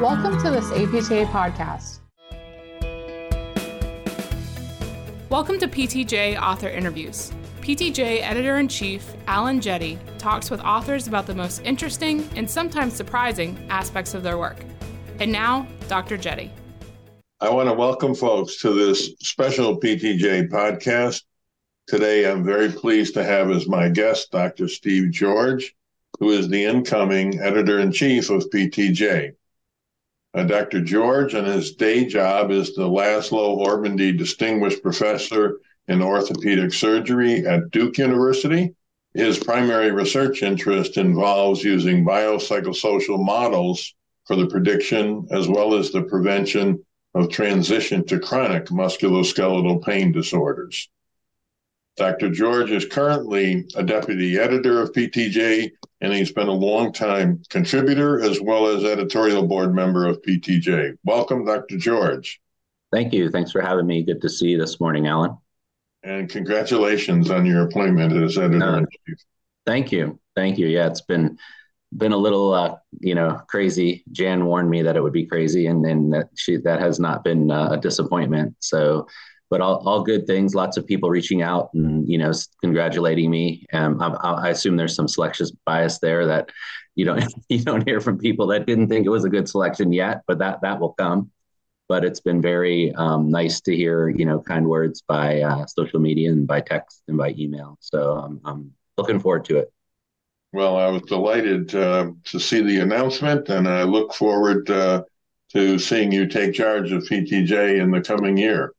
Welcome to this APTA podcast. Welcome to PTJ Author Interviews. PTJ Editor in Chief Alan Jette talks with authors about the most interesting and sometimes surprising aspects of their work. And now, Dr. Jette. I want to welcome folks to this special PTJ podcast. Today, I'm very pleased to have as my guest Dr. Steve George, who is the incoming editor in chief of PTJ. Uh, Dr. George, and his day job is the Laszlo Ormandy Distinguished Professor in Orthopedic Surgery at Duke University. His primary research interest involves using biopsychosocial models for the prediction as well as the prevention of transition to chronic musculoskeletal pain disorders. Dr. George is currently a deputy editor of PTJ, and he's been a long-time contributor as well as editorial board member of PTJ. Welcome, Dr. George. Thank you. Thanks for having me. Good to see you this morning, Alan. And congratulations on your appointment as editor in chief. Thank you. Thank you. Yeah, it's been been a little uh, you know crazy. Jan warned me that it would be crazy, and and that she that has not been uh, a disappointment. So but all, all good things. Lots of people reaching out and you know congratulating me. Um, I, I assume there's some selection bias there that you don't you don't hear from people that didn't think it was a good selection yet, but that that will come. But it's been very um, nice to hear you know kind words by uh, social media and by text and by email. So um, I'm looking forward to it. Well, I was delighted uh, to see the announcement, and I look forward uh, to seeing you take charge of PTJ in the coming year.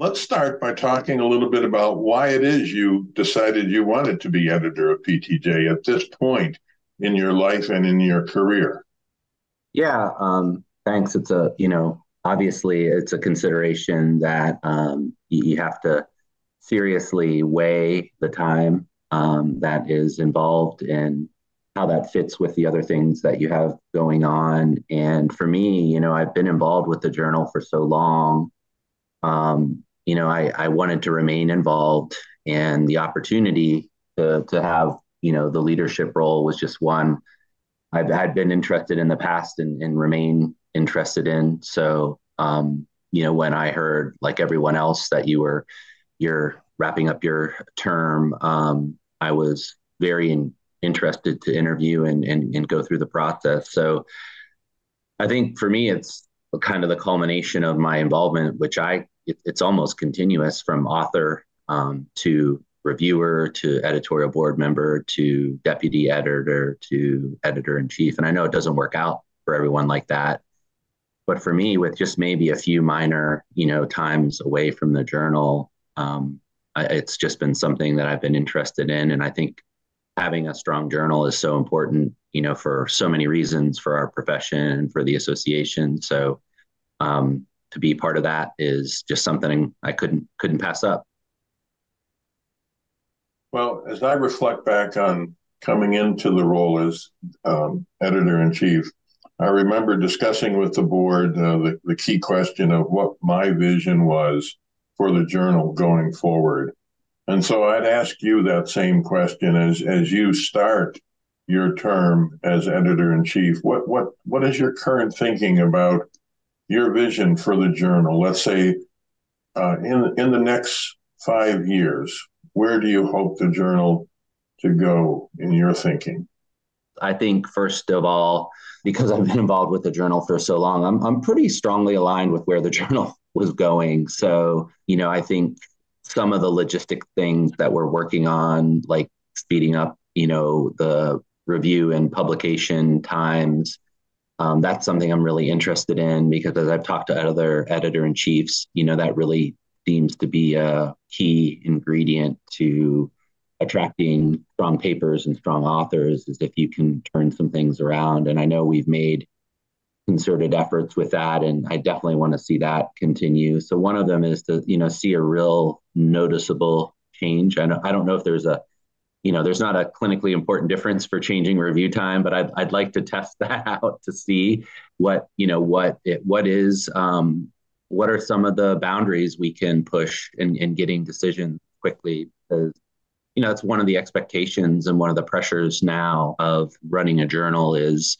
Let's start by talking a little bit about why it is you decided you wanted to be editor of PTJ at this point in your life and in your career. Yeah, um, thanks. It's a, you know, obviously it's a consideration that um, you, have to seriously weigh the time um, that is involved in how that fits with the other things that you have going on. And for me, you know, I've been involved with the journal for so long. Um, you know, I, I wanted to remain involved and the opportunity to, to have, you know, the leadership role was just one I've had been interested in the past and, and remain interested in. So, um, you know, when I heard like everyone else that you were, you're wrapping up your term, um, I was very in, interested to interview and, and, and go through the process. So I think for me, it's kind of the culmination of my involvement, which I it, it's almost continuous from author um, to reviewer to editorial board member to deputy editor to editor in chief. And I know it doesn't work out for everyone like that. But for me, with just maybe a few minor, you know, times away from the journal, um, it's just been something that I've been interested in. And I think having a strong journal is so important, you know, for so many reasons for our profession, and for the association. So um, to be part of that is just something I couldn't couldn't pass up. Well, as I reflect back on coming into the role as um, editor in chief, I remember discussing with the board uh, the, the key question of what my vision was for the journal going forward. And so I'd ask you that same question as as you start your term as editor in chief. What what what is your current thinking about your vision for the journal, let's say uh, in in the next five years, where do you hope the journal to go in your thinking? I think first of all, because I've been involved with the journal for so long, I'm I'm pretty strongly aligned with where the journal was going. So, you know, I think some of the logistic things that we're working on, like speeding up, you know, the review and publication times, um, that's something I'm really interested in because as I've talked to other editor in chiefs, you know, that really seems to be a key ingredient to attracting strong papers and strong authors is if you can turn some things around. And I know we've made concerted efforts with that, and I definitely want to see that continue. So one of them is to, you know, see a real noticeable change. I don't, I don't know if there's a you know, there's not a clinically important difference for changing review time, but I'd, I'd like to test that out to see what, you know, what it, what is, um, what are some of the boundaries we can push in, in getting decisions quickly? Because, you know, it's one of the expectations and one of the pressures now of running a journal is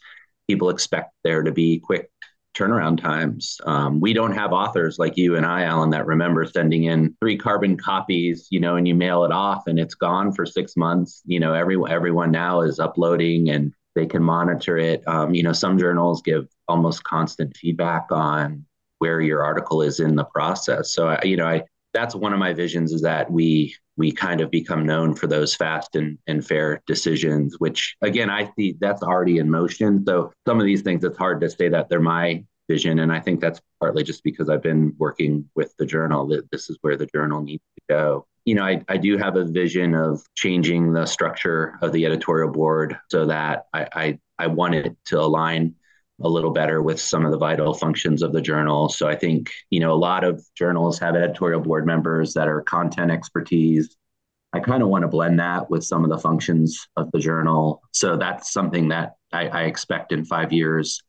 people expect there to be quick turnaround times. Um, we don't have authors like you and I, Alan, that remember sending in three carbon copies, you know, and you mail it off and it's gone for six months. You know, every, everyone now is uploading and they can monitor it. Um, you know, some journals give almost constant feedback on where your article is in the process. So, I, you know, I that's one of my visions is that we we kind of become known for those fast and, and fair decisions, which again I see that's already in motion. So some of these things it's hard to say that they're my vision, and I think that's partly just because I've been working with the journal that this is where the journal needs to go. You know, I, I do have a vision of changing the structure of the editorial board so that I, I, I want it to align a little better with some of the vital functions of the journal. So I think, you know, a lot of journals have editorial board members that are content expertise. I kind of want to blend that with some of the functions of the journal. So that's something that I, I expect in five years.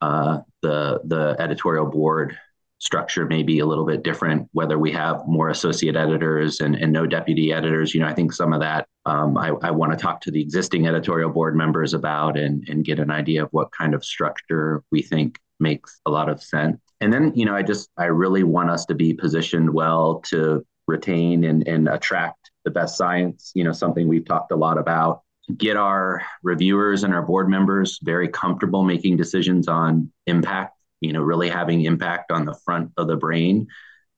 Uh, the the editorial board structure may be a little bit different, whether we have more associate editors and, and no deputy editors. You know, I think some of that um, I, I want to talk to the existing editorial board members about and, and get an idea of what kind of structure we think makes a lot of sense. And then, you know, I just, I really want us to be positioned well to retain and, and attract the best science, you know, something we've talked a lot about. Get our reviewers and our board members very comfortable making decisions on impact you know, really having impact on the front of the brain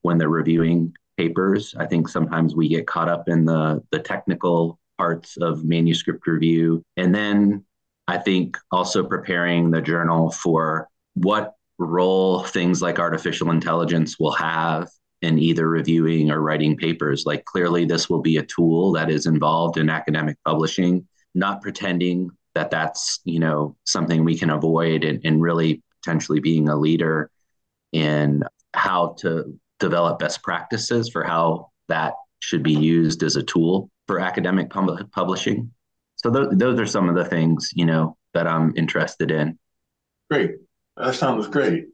when they're reviewing papers. I think sometimes we get caught up in the the technical parts of manuscript review. And then I think also preparing the journal for what role things like artificial intelligence will have in either reviewing or writing papers. Like clearly this will be a tool that is involved in academic publishing, not pretending that that's, you know, something we can avoid and, and really potentially being a leader in how to develop best practices for how that should be used as a tool for academic pub- publishing. So th- those are some of the things you know that I'm interested in. Great, that sounds great.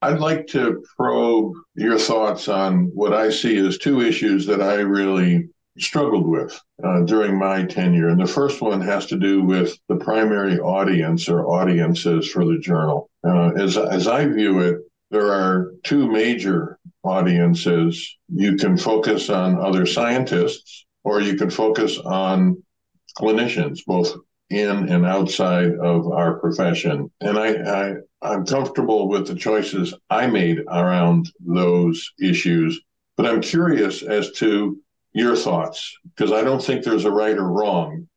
I'd like to probe your thoughts on what I see as two issues that I really struggled with uh, during my tenure. And the first one has to do with the primary audience or audiences for the journal. Uh, as, as I view it, there are two major audiences. You can focus on other scientists, or you can focus on clinicians, both in and outside of our profession. And I, I, I'm comfortable with the choices I made around those issues, but I'm curious as to your thoughts because I don't think there's a right or wrong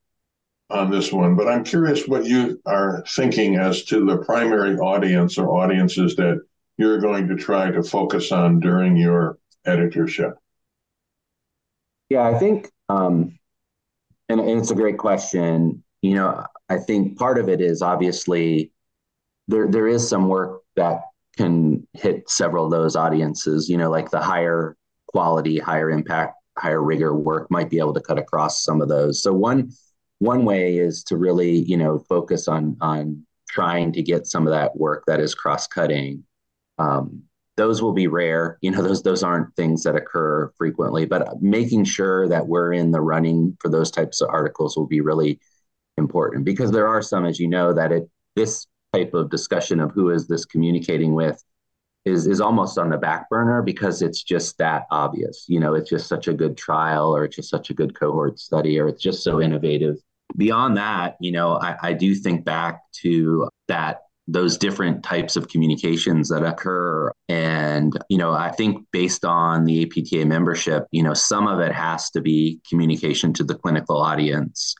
on this one, but I'm curious what you are thinking as to the primary audience or audiences that you're going to try to focus on during your editorship. Yeah, I think, um, and, and it's a great question. You know, I think part of it is obviously there there is some work that can hit several of those audiences. You know, like the higher quality, higher impact higher rigor work might be able to cut across some of those. So one one way is to really you know focus on on trying to get some of that work that is cross cutting. Um, those will be rare. You know, those those aren't things that occur frequently. But making sure that we're in the running for those types of articles will be really important because there are some, as you know, that it this type of discussion of who is this communicating with is is almost on the back burner because it's just that obvious. You know, it's just such a good trial, or it's just such a good cohort study, or it's just so innovative. Beyond that, you know, I, I do think back to that those different types of communications that occur and you know i think based on the apta membership you know some of it has to be communication to the clinical audience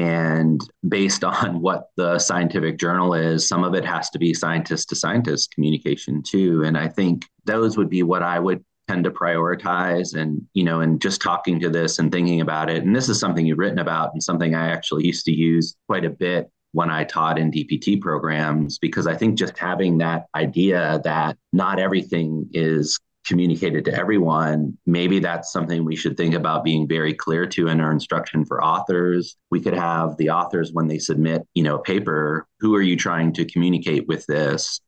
and based on what the scientific journal is, some of it has to be scientist to scientist communication too. And I think those would be what I would tend to prioritize. And, you know, and just talking to this and thinking about it. And this is something you've written about and something I actually used to use quite a bit when I taught in DPT programs, because I think just having that idea that not everything is communicated to everyone, maybe that's something we should think about being very clear to in our instruction for authors. We could have the authors when they submit, you know, a paper, who are you trying to communicate with this?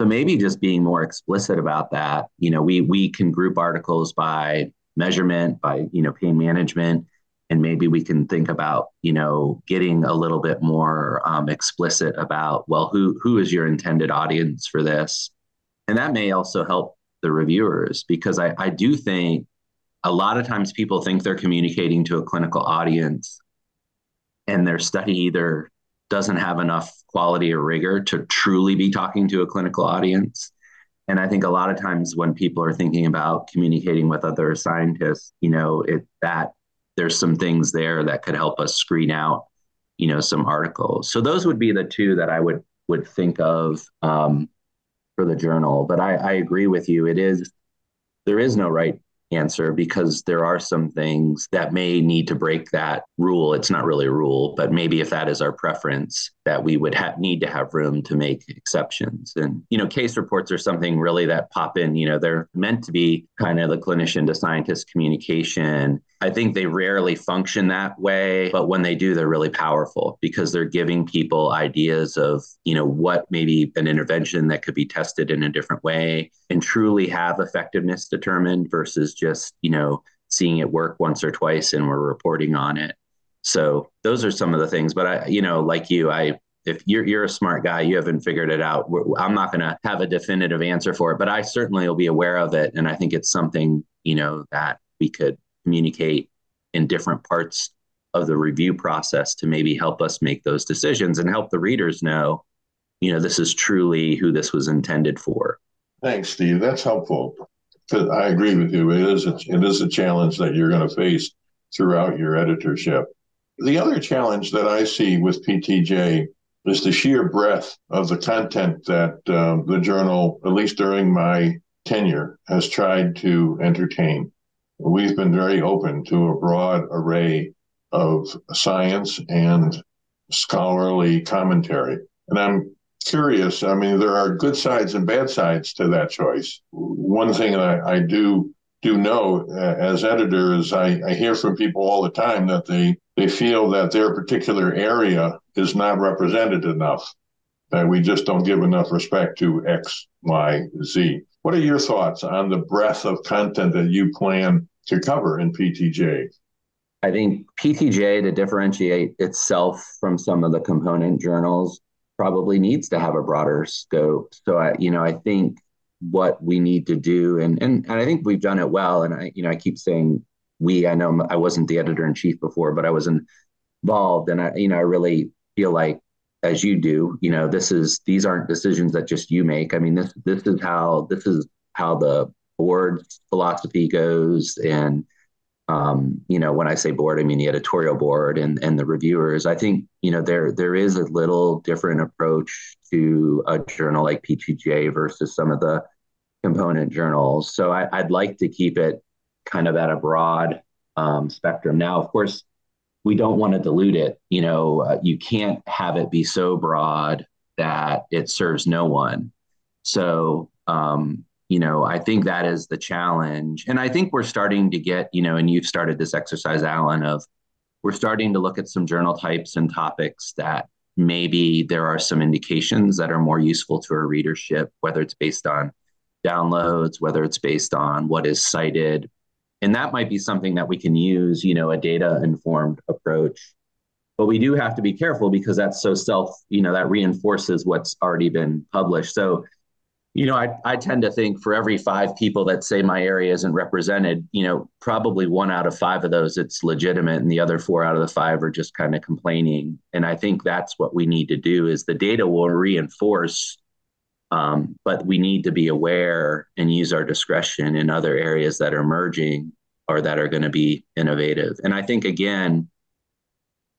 So maybe just being more explicit about that. You know, we we can group articles by measurement, by, you know, pain management. and maybe we can think about you know getting a little bit more um, explicit about well who who is your intended audience for this and that may also help the reviewers because I, I do think a lot of times people think they're communicating to a clinical audience and their study either doesn't have enough quality or rigor to truly be talking to a clinical audience. And i think a lot of times when people are thinking about communicating with other scientists you know it that there's some things there that could help us screen out you know some articles. So those would be the two that i would would think of um, for the journal but I, I agree with you it is there is no right answer because there are some things that may need to break that rule. It's not really a rule, but maybe if that is our preference, that we would have need to have room to make exceptions. And you know, case reports are something really that pop in. You know, they're meant to be kind of the clinician to scientist communication. I think they rarely function that way, but when they do, they're really powerful because they're giving people ideas of, you know, what maybe an intervention that could be tested in a different way and truly have effectiveness determined versus just, you know, seeing it work once or twice and we're reporting on it. So those are some of the things. But I, you know, like you, I if you're you're a smart guy, you haven't figured it out. I'm not going to have a definitive answer for it, but I certainly will be aware of it, and I think it's something you know that we could communicate in different parts of the review process to maybe help us make those decisions and help the readers know, you know, this is truly who this was intended for. Thanks, Steve. That's helpful. I agree with you. It is a, it is a challenge that you're going to face throughout your editorship. The other challenge that I see with PTJ is the sheer breadth of the content that um, the journal, at least during my tenure, has tried to entertain. We've been very open to a broad array of science and scholarly commentary. And I'm curious. I mean, there are good sides and bad sides to that choice. One thing I, I do do know uh, as editors, I, I hear from people all the time that they they feel that their particular area is not represented enough. That we just don't give enough respect to X, Y, Z. What are your thoughts on the breadth of content that you plan to cover in PTJ? I think PTJ to differentiate itself from some of the component journals probably needs to have a broader scope. So I, you know, I think what we need to do, and and and I think we've done it well. And I, you know, I keep saying we. I know I wasn't the editor in chief before, but I was involved, and I, you know, I really feel like as you do, you know, this is these aren't decisions that just you make. I mean, this this is how this is how the board's philosophy goes, and um, you know, when I say board, I mean the editorial board and and the reviewers. I think you know there there is a little different approach to a journal like PTJ versus some of the component journals. So I, would like to keep it kind of at a broad um, spectrum. Now, of course, we don't want to dilute it. You know, uh, you can't have it be so broad that it serves no one. So um, you know, I think that is the challenge. And I think we're starting to get, you know, and you've started this exercise, Alan, of we're starting to look at some journal types and topics that maybe there are some indications that are more useful to our readership, whether it's based on downloads, whether it's based on what is cited. And that might be something that we can use, you know, a data informed approach. But we do have to be careful because that's so self, you know, that reinforces what's already been published. So you know, I, I tend to think for every five people that say my area isn't represented, you know, probably one out of five of those it's legitimate, and the other four out of the five are just kind of complaining. And I think that's what we need to do is the data will reinforce, um, but we need to be aware and use our discretion in other areas that are emerging or that are going to be innovative. And I think again,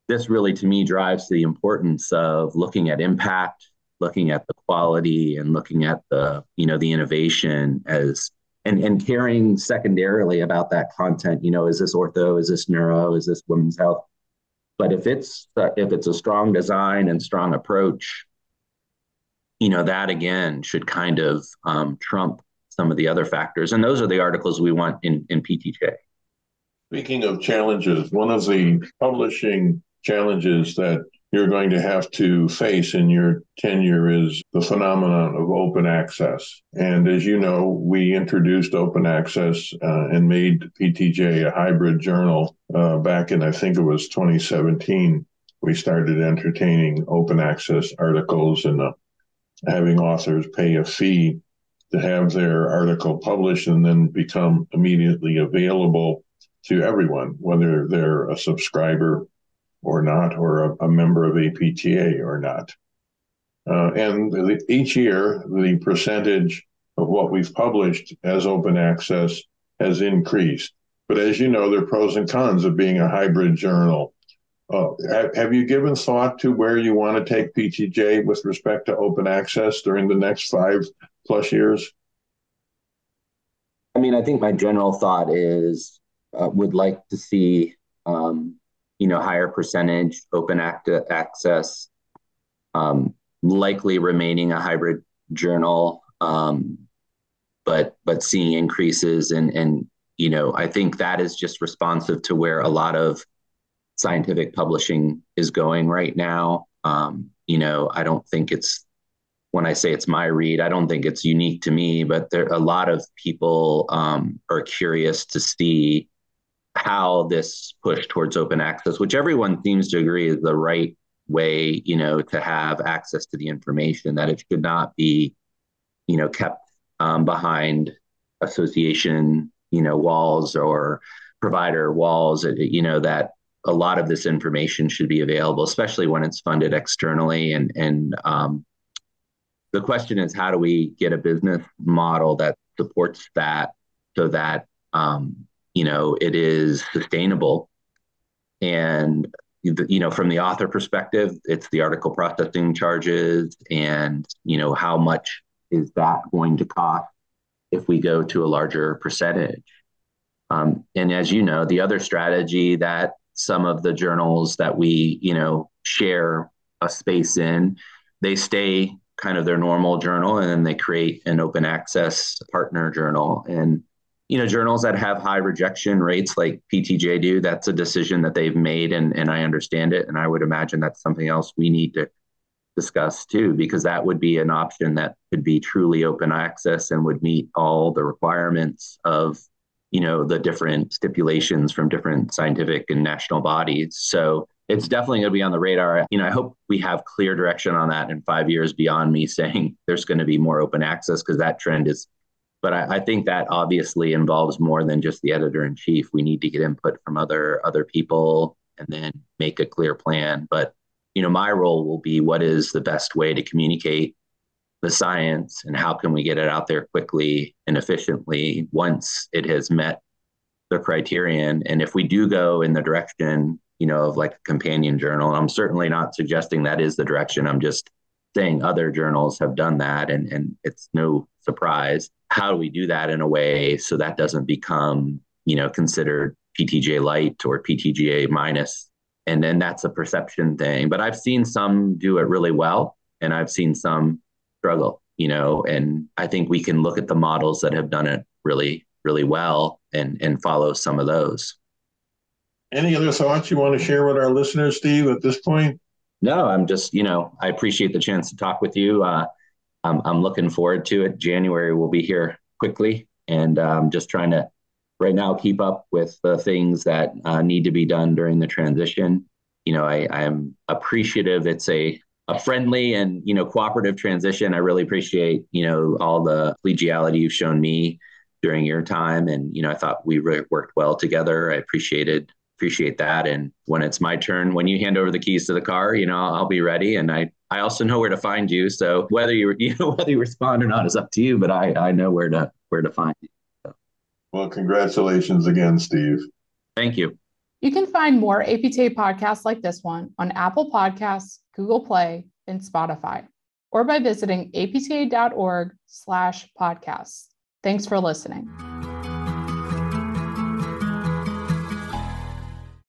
this really to me drives the importance of looking at impact looking at the quality and looking at the you know the innovation as and and caring secondarily about that content you know is this ortho is this neuro is this women's health? But if it's if it's a strong design and strong approach you know that again should kind of um, trump some of the other factors. And those are the articles we want in in ptj speaking of challenges one of the publishing challenges that you're going to have to face in your tenure is the phenomenon of open access. And as you know, we introduced open access uh, and made PTJ a hybrid journal uh, back in, I think it was 2017. We started entertaining open access articles and uh, having authors pay a fee to have their article published and then become immediately available to everyone, whether they're a subscriber or not, or a, a member of APTA or not. Uh, and the, each year, the percentage of what we've published as open access has increased. But as you know, there are pros and cons of being a hybrid journal. Uh, have, you given thought to where you want to take PTJ with respect to open access during the next five plus years? I mean, I think my general thought is uh, would like to see um, you know, higher percentage open act- access, um, likely remaining a hybrid journal, um, but but seeing increases and and you know, I think that is just responsive to where a lot of scientific publishing is going right now. Um, you know, I don't think it's when I say it's my read, I don't think it's unique to me, but there a lot of people um, are curious to see how this push towards open access, which everyone seems to agree is the right way, you know, to have access to the information, that it should not be, you know, kept um, behind association, you know, walls or provider walls, you know, that a lot of this information should be available, especially when it's funded externally. And, and um, the question is, how do we get a business model that supports that so that um, you know it is sustainable. And you know from the author perspective it's the article processing charges and you know how much is that going to cost if we go to a larger percentage? Um, and as you know the other strategy that some of the journals that we you know share a space in they stay kind of their normal journal and then they create an open access partner journal. And you know journals that have high rejection rates like ptj do that's a decision that they've made and, and i understand it. And i would imagine that's something else we need to discuss too because that would be an option that could be truly open access and would meet all the requirements of you know the different stipulations from different scientific and national bodies. So it's definitely going to be on the radar. You know i hope we have clear direction on that in five years beyond me saying there's going to be more open access because that trend is but I, I, think that obviously involves more than just the editor in chief. We need to get input from other other people and then make a clear plan. But you know, my role will be what is the best way to communicate the science and how can we get it out there quickly and efficiently once it has met the criterion. And if we do go in the direction, you know, of like a companion journal, I'm certainly not suggesting that is the direction. I'm just saying other journals have done that and, and it's no surprise how do we do that in a way so that doesn't become you know considered ptj light or ptga minus? and then that's a perception thing. But i've seen some do it really well and i've seen some struggle you know and i think we can look at the models that have done it really really well and and follow some of those. Any other thoughts you want to share with our listeners steve at this point? No i'm just you know i appreciate the chance to talk with you. Uh, I'm, I'm looking forward to it. January will be here quickly, and I'm um, just trying to right now keep up with the things that uh, need to be done during the transition. You know, I, I'm appreciative. It's a a friendly and you know cooperative transition. I really appreciate you know all the collegiality you've shown me during your time, and you know I thought we really worked well together. I appreciated appreciate that. And when it's my turn, when you hand over the keys to the car, you know I'll be ready, and I I also know where to find you. So whether you you know whether you respond or not is up to you, but I I know where to where to find you. So. Well, congratulations again, Steve. Thank you. You can find more APTA podcasts like this one on Apple Podcasts, Google Play, and Spotify, or by visiting apta.org slash podcasts. Thanks for listening.